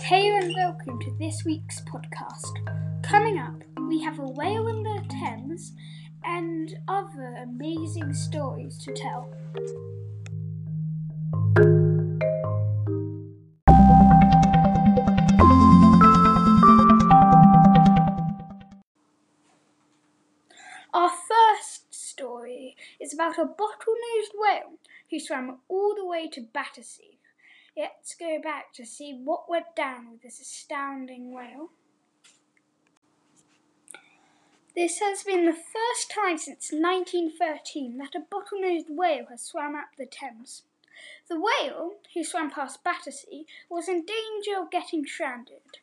Hey and welcome to this week's podcast. Coming up, we have a whale in the Thames and other amazing stories to tell. Our first story is about a bottlenose whale who swam all the way to Battersea. Let's go back to see what went down with this astounding whale. This has been the first time since 1913 that a bottlenose whale has swam up the Thames. The whale, who swam past Battersea, was in danger of getting stranded.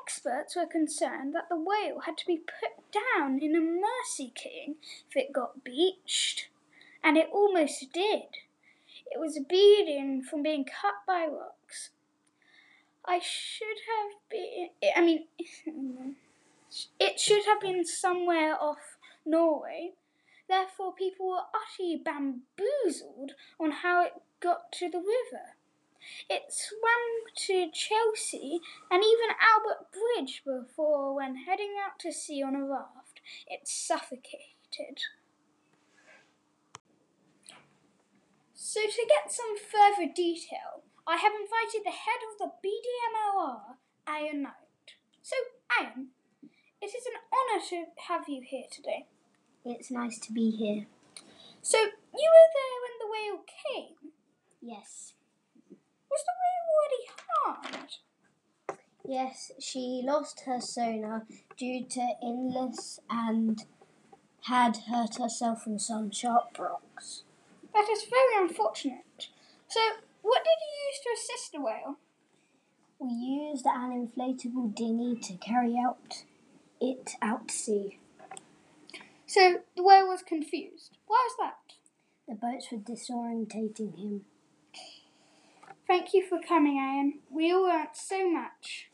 Experts were concerned that the whale had to be put down in a mercy killing if it got beached, and it almost did. It was bleeding from being cut by rocks. I should have been, I mean, it should have been somewhere off Norway. Therefore, people were utterly bamboozled on how it got to the river. It swam to Chelsea and even Albert Bridge before, when heading out to sea on a raft, it suffocated. So, to get some further detail, I have invited the head of the BDMLR, Ian Knight. So, Ian, it is an honour to have you here today. It's nice to be here. So, you were there when the whale came. Yes. Was the whale already harmed? Yes, she lost her sonar due to illness and had hurt herself on some sharp rocks. That is very unfortunate. So, what did you use to assist the whale? We used an inflatable dinghy to carry out it out to sea. So, the whale was confused. Why was that? The boats were disorientating him. Thank you for coming, Ian. We all learnt so much.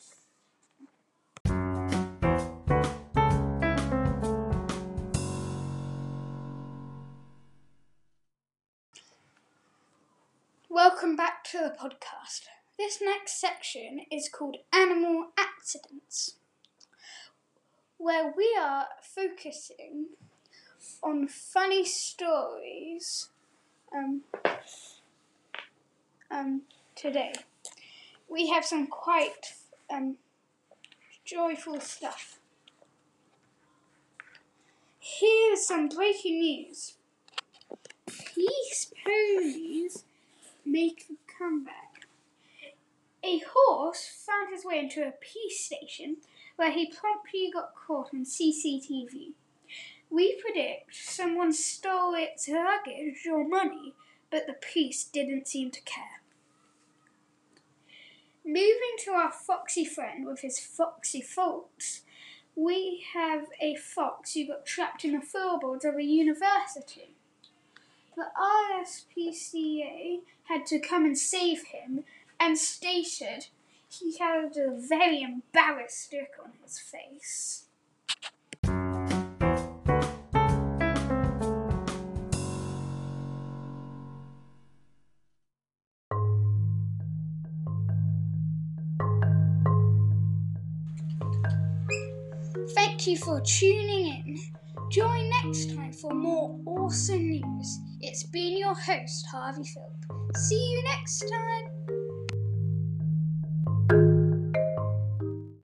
Welcome back to the podcast. This next section is called Animal Accidents, where we are focusing on funny stories um, um, today. We have some quite um, joyful stuff. Here's some breaking news. Peace ponies make a comeback. A horse found his way into a police station where he promptly got caught on CCTV. We predict someone stole its luggage or money, but the police didn't seem to care. Moving to our foxy friend with his foxy faults, we have a fox who got trapped in the floorboards of a university. The RSPCA had to come and save him and stated he had a very embarrassed look on his face. Thank you for tuning in. Join next time for more awesome news. It's been your host, Harvey Philp. See you next time.